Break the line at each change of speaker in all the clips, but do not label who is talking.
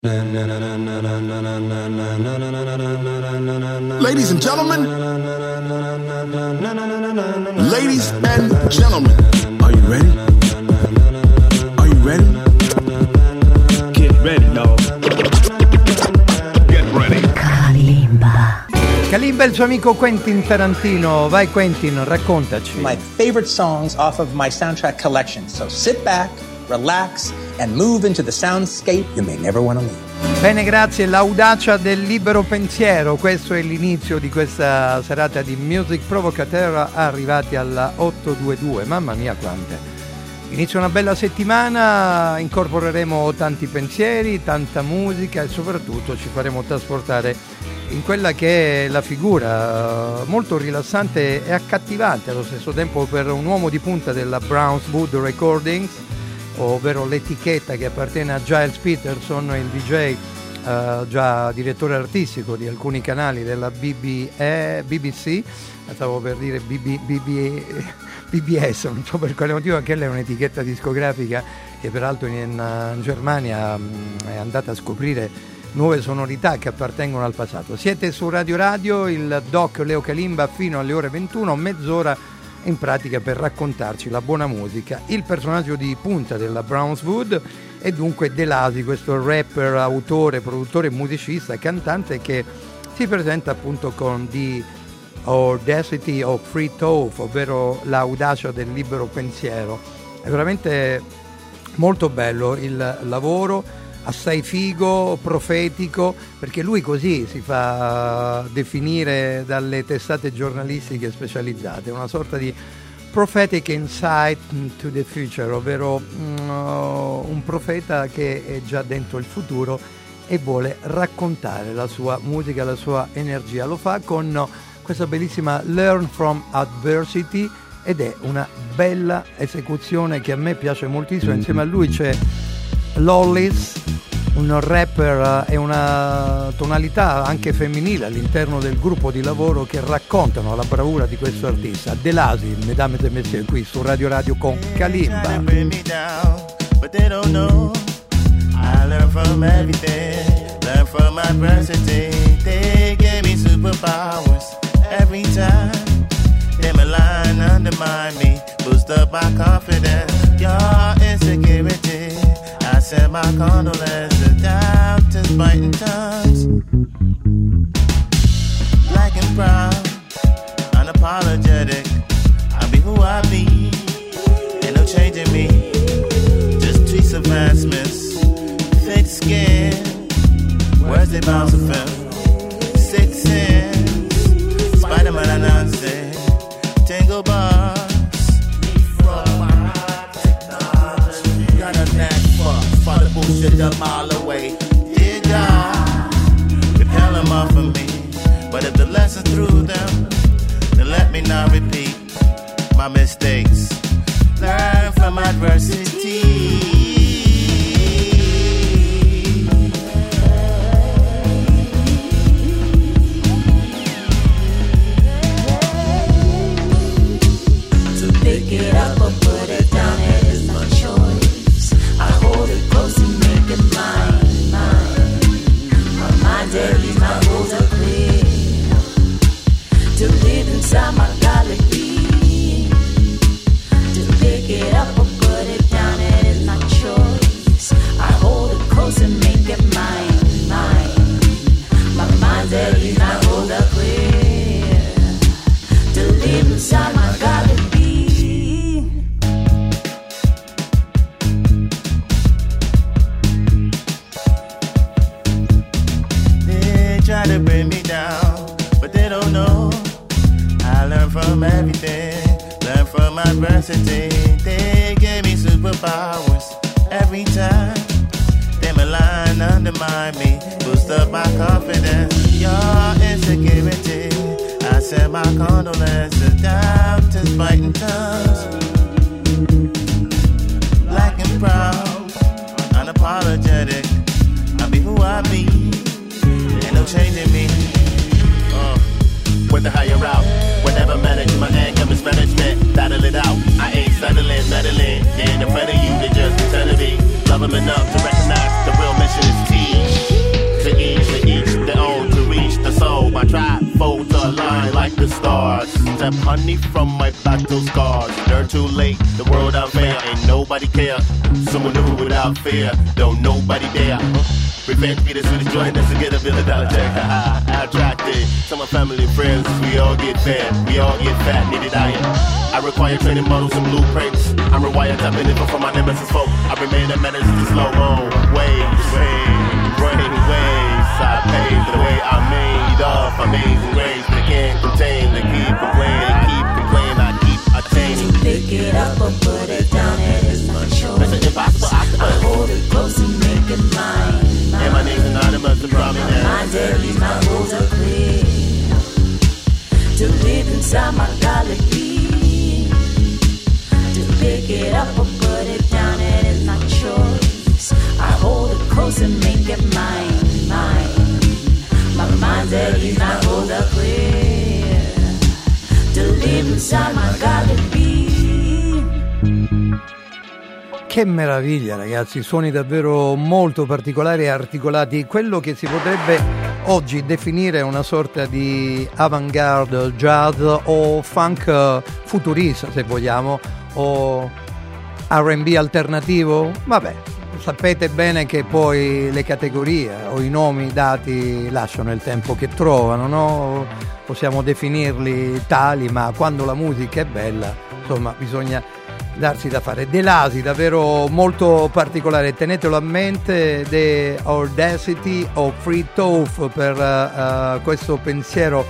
Ladies and gentlemen, ladies and gentlemen, are you ready? Are you ready?
Get ready, dog. Get ready.
Kalimba.
Kalimba il suo amico Quentin Tarantino. Vai Quentin, raccontaci.
my favorite songs off of my soundtrack collection. So sit back, relax, and move into the soundscape you may never want to leave.
Bene, grazie. L'audacia del libero pensiero. Questo è l'inizio di questa serata di Music Provocateur arrivati alla 822. Mamma mia quante. Inizia una bella settimana, incorporeremo tanti pensieri, tanta musica e soprattutto ci faremo trasportare in quella che è la figura eh, molto rilassante e accattivante allo stesso tempo per un uomo di punta della Brownswood Recordings, ovvero l'etichetta che appartiene a Giles Peterson, il DJ, eh, già direttore artistico di alcuni canali della BBE, BBC, stavo per dire BB, BB, BBS, non so per quale motivo, anche lei è un'etichetta discografica che peraltro in, in Germania mh, è andata a scoprire nuove sonorità che appartengono al passato. Siete su Radio Radio, il doc Leo Calimba fino alle ore 21, mezz'ora in pratica per raccontarci la buona musica. Il personaggio di punta della Brownswood è dunque Delasi, questo rapper, autore, produttore, musicista cantante che si presenta appunto con The Audacity of Free Thought, ovvero l'audacia del libero pensiero. È veramente molto bello il lavoro, assai figo, profetico, perché lui così si fa definire dalle testate giornalistiche specializzate, una sorta di prophetic insight to the future, ovvero mm, un profeta che è già dentro il futuro e vuole raccontare la sua musica, la sua energia. Lo fa con questa bellissima Learn from Adversity ed è una bella esecuzione che a me piace moltissimo. Insieme a lui c'è Lollis, un rapper e una tonalità anche femminile all'interno del gruppo di lavoro che raccontano la bravura di questo artista. Delasi, mesdames et messieurs, qui su Radio Radio con Kalimba.
boost up my confidence. Your insecurity, send my condolences. Doubters biting tongues, black and brown, unapologetic. I be who I be. Ain't no changing me. Just tweets of advancements. Thick skin. Words they bounce a film. Six sense. Spider Man announced it. Bullshit a mile away. Dear God. Repel them off of me. But if the lesson through them, then let me not repeat my mistakes. Learn from adversity. Fear, don't nobody dare. Revenge be the sweetest joy, that's to get a billion dollar check. Attracted to my family and friends, we all get fed, we all get fat, need a diet. I require training models and blueprints. I'm rewired tapping info from my nemesis folk. I remain a menace to slow mo waves, waves, brain waves. I pave the way I made of amazing grace. They can't contain, they keep complaining, keep complaining, I keep attaining.
Pick it up or put it
An impossible
I
octopus.
hold it close and make it mine.
And my name's anonymous, the
My
prominent.
daily, my goals are clear. To live inside my being. To pick it up or put it down, it is my choice. I hold it close and make it mine, mine. My mind's at ease, my goals are clear. To live inside my godly being.
Che meraviglia ragazzi, suoni davvero molto particolari e articolati, quello che si potrebbe oggi definire una sorta di avant-garde jazz o funk futurista se vogliamo, o RB alternativo, vabbè, sapete bene che poi le categorie o i nomi dati lasciano il tempo che trovano, no? Possiamo definirli tali, ma quando la musica è bella, insomma, bisogna darsi da fare. De Lasi, davvero molto particolare, tenetelo a mente, The Audacity of Free Tooth per eh, questo pensiero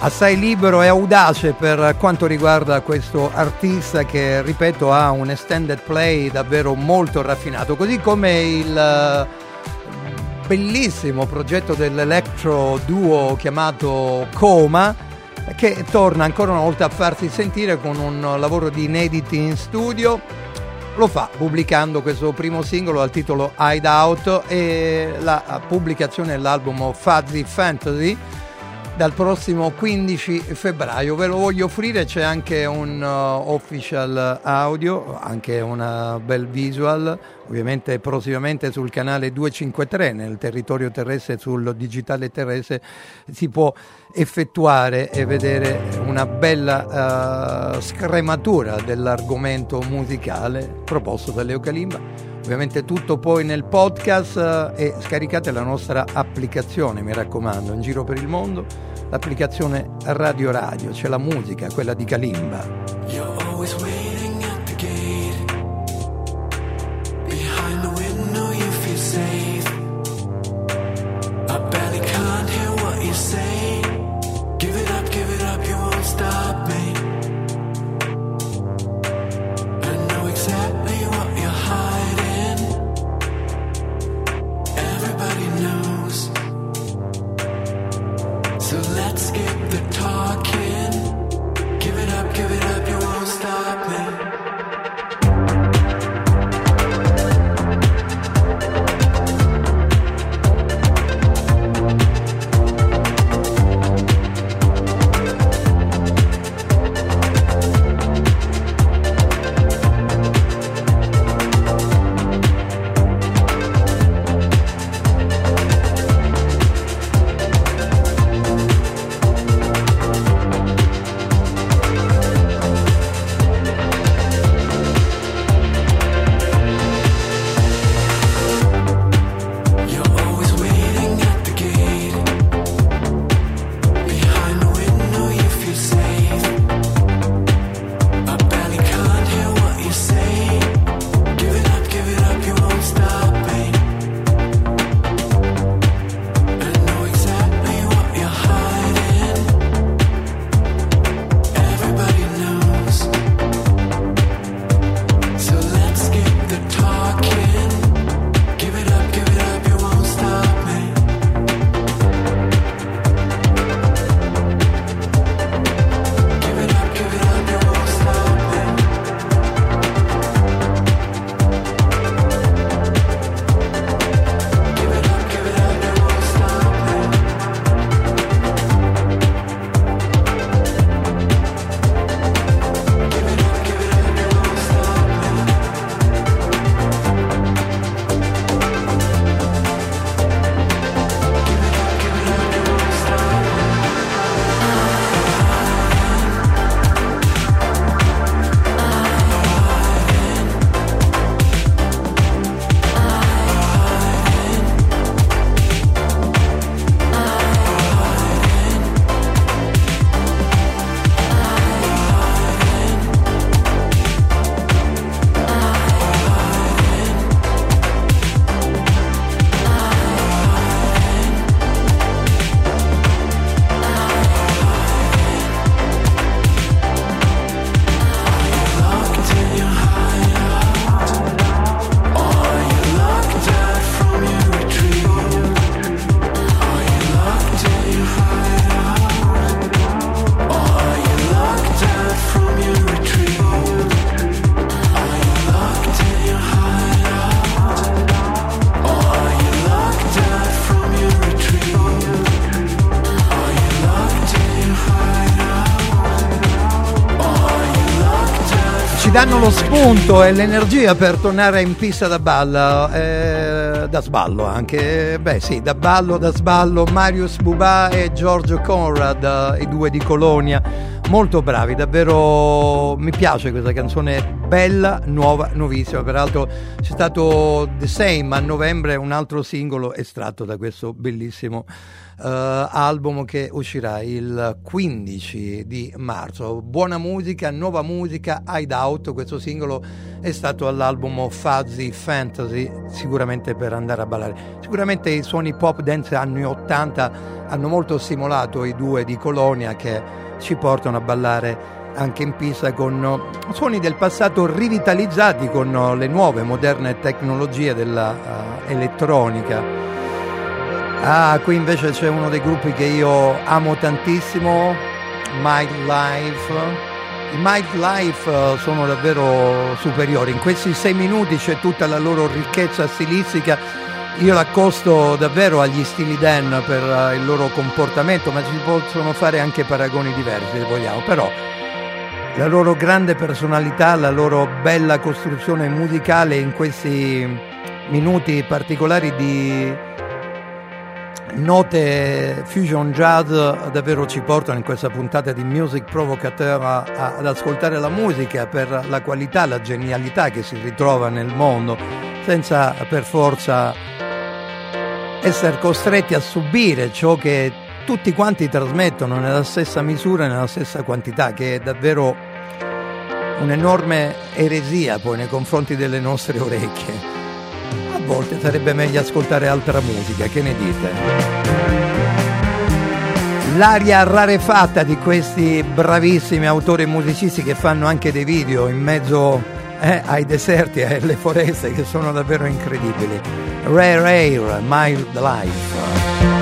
assai libero e audace per quanto riguarda questo artista che ripeto ha un extended play davvero molto raffinato così come il eh, bellissimo progetto dell'electro duo chiamato Coma che torna ancora una volta a farsi sentire con un lavoro di inediti in studio. Lo fa pubblicando questo primo singolo al titolo Hideout e la pubblicazione dell'album Fuzzy Fantasy dal prossimo 15 febbraio. Ve lo voglio offrire, c'è anche un uh, official audio, anche una bel visual, ovviamente prossimamente sul canale 253 nel territorio terrestre, sul digitale terrestre si può effettuare e vedere una bella uh, scrematura dell'argomento musicale proposto da Leo Kalimba. Ovviamente tutto poi nel podcast eh, e scaricate la nostra applicazione, mi raccomando, in giro per il mondo, l'applicazione Radio Radio, c'è la musica, quella di Kalimba. Danno lo spunto e l'energia per tornare in pista da ballo, eh, da sballo anche, beh sì, da ballo, da sballo, Marius Bubà e Giorgio Conrad, i due di Colonia, molto bravi, davvero mi piace questa canzone, bella, nuova, nuovissima, peraltro c'è stato The Same a novembre, un altro singolo estratto da questo bellissimo eh, album che uscirà il 15 di marzo. Buona musica, nuova musica, Hideout, questo singolo è stato all'album Fuzzy Fantasy, sicuramente per andare a ballare. Sicuramente i suoni pop dance anni 80 hanno molto stimolato i due di Colonia che ci portano a ballare anche in pista con suoni del passato rivitalizzati con le nuove moderne tecnologie dell'elettronica. Uh, Ah, qui invece c'è uno dei gruppi che io amo tantissimo, Might Life. I Might Life sono davvero superiori. In questi sei minuti c'è tutta la loro ricchezza stilistica. Io l'accosto davvero agli stili Dan per uh, il loro comportamento, ma si possono fare anche paragoni diversi se vogliamo. Però la loro grande personalità, la loro bella costruzione musicale in questi minuti particolari di note fusion jazz davvero ci portano in questa puntata di Music Provocateur ad ascoltare la musica per la qualità, la genialità che si ritrova nel mondo, senza per forza essere costretti a subire ciò che tutti quanti trasmettono nella stessa misura e nella stessa quantità, che è davvero un'enorme eresia poi nei confronti delle nostre orecchie volte sarebbe meglio ascoltare altra musica, che ne dite? L'aria rarefatta di questi bravissimi autori e musicisti che fanno anche dei video in mezzo eh, ai deserti e alle foreste che sono davvero incredibili. Rare Air, Mild Life.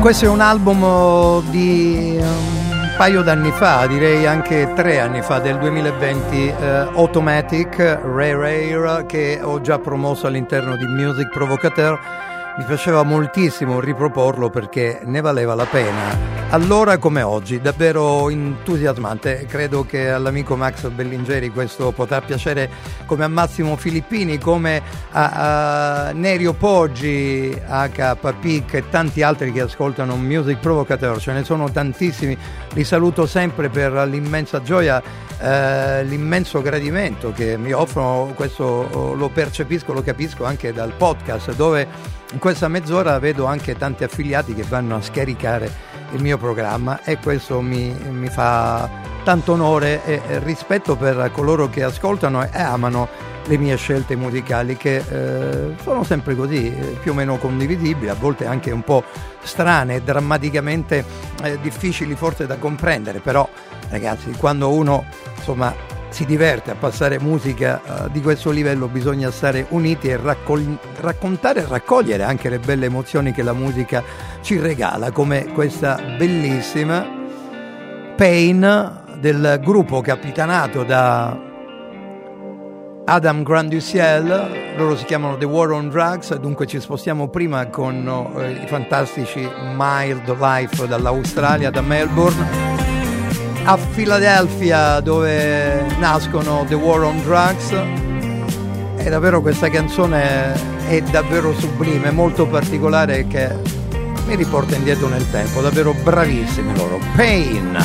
Questo è un album oh, di un paio d'anni fa, direi anche tre anni fa, del 2020, eh, Automatic, Rare Rare, che ho già promosso all'interno di Music Provocateur. Mi piaceva moltissimo riproporlo perché ne valeva la pena. Allora come oggi, davvero entusiasmante. Credo che all'amico Max Bellingeri questo potrà piacere come a Massimo Filippini, come a, a Nerio Poggi, H. Papic e tanti altri che ascoltano Music Provocateur. Ce ne sono tantissimi. Li saluto sempre per l'immensa gioia, eh, l'immenso gradimento che mi offrono. Questo lo percepisco, lo capisco anche dal podcast dove in questa mezz'ora vedo anche tanti affiliati che vanno a scaricare il mio programma e questo mi, mi fa tanto onore e, rispetto per coloro che ascoltano e amano le mie scelte musicali che eh, sono sempre così, eh, più o meno condivisibili, a volte anche un po' strane, drammaticamente eh, difficili forse da comprendere, però ragazzi quando uno insomma si diverte a passare musica uh, di questo livello bisogna stare uniti e raccol- raccontare e raccogliere anche le belle emozioni che la musica ci regala come questa bellissima Pain del gruppo capitanato da Adam Granduciel, loro si chiamano The War on Drugs, dunque ci spostiamo prima con eh, i fantastici Mild Life dall'Australia, da Melbourne a Philadelphia dove nascono The War on Drugs e davvero questa canzone è davvero sublime, molto particolare che mi riporta indietro nel tempo, davvero bravissimi loro. Pain.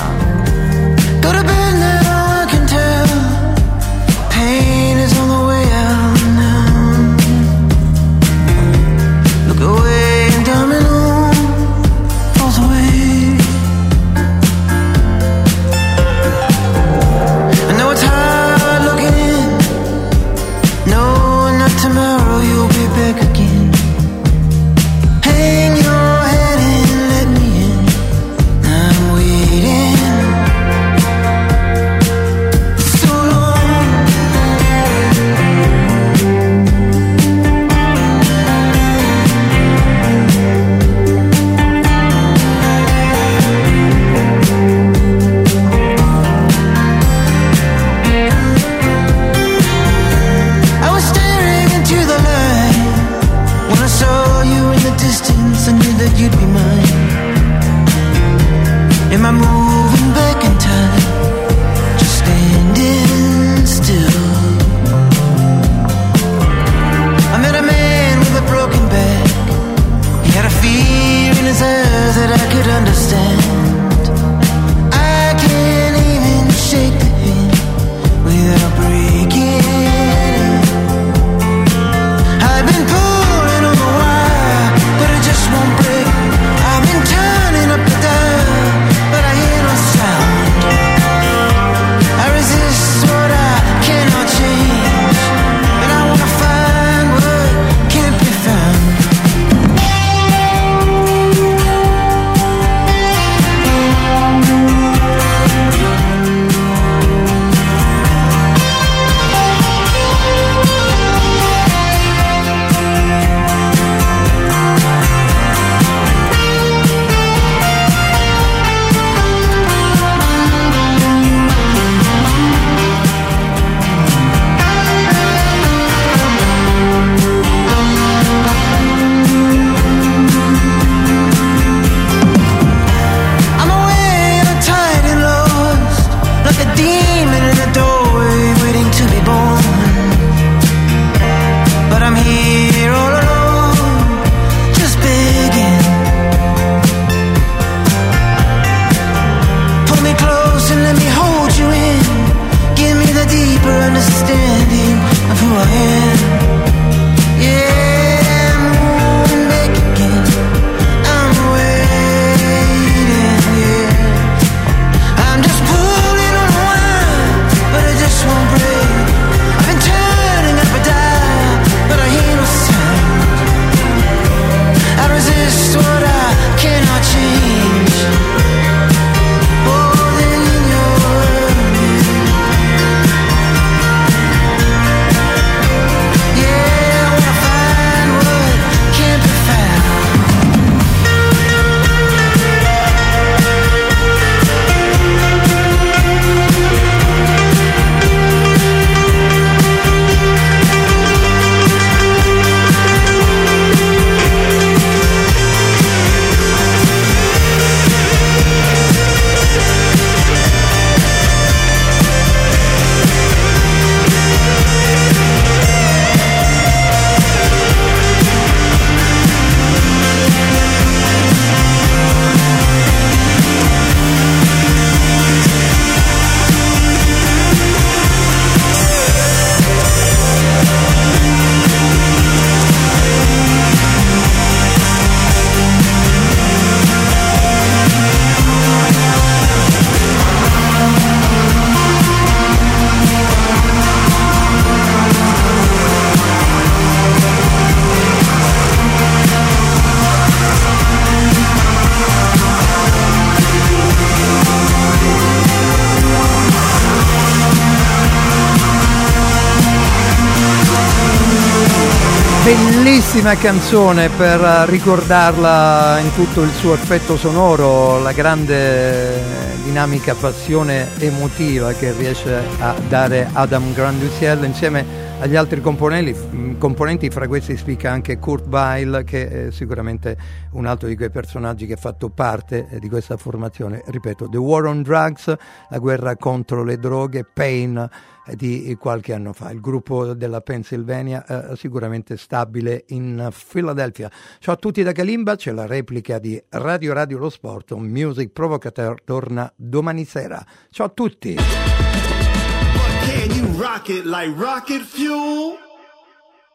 Bellissima canzone per ricordarla in tutto il suo effetto sonoro, la grande dinamica passione emotiva che riesce a dare Adam Granduciel insieme agli altri componenti, componenti fra questi spicca anche Kurt Weill che è sicuramente un altro di quei personaggi che ha fatto parte eh, di questa formazione. Ripeto, The War on Drugs, la guerra contro le droghe, Pain eh, di qualche anno fa. Il gruppo della Pennsylvania eh, sicuramente stabile in Philadelphia. Ciao a tutti da Kalimba, c'è la replica di Radio Radio Lo Sport, un music provocateur torna domani sera. Ciao a tutti!
Can you rock it like rocket fuel?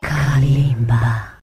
Kalimba.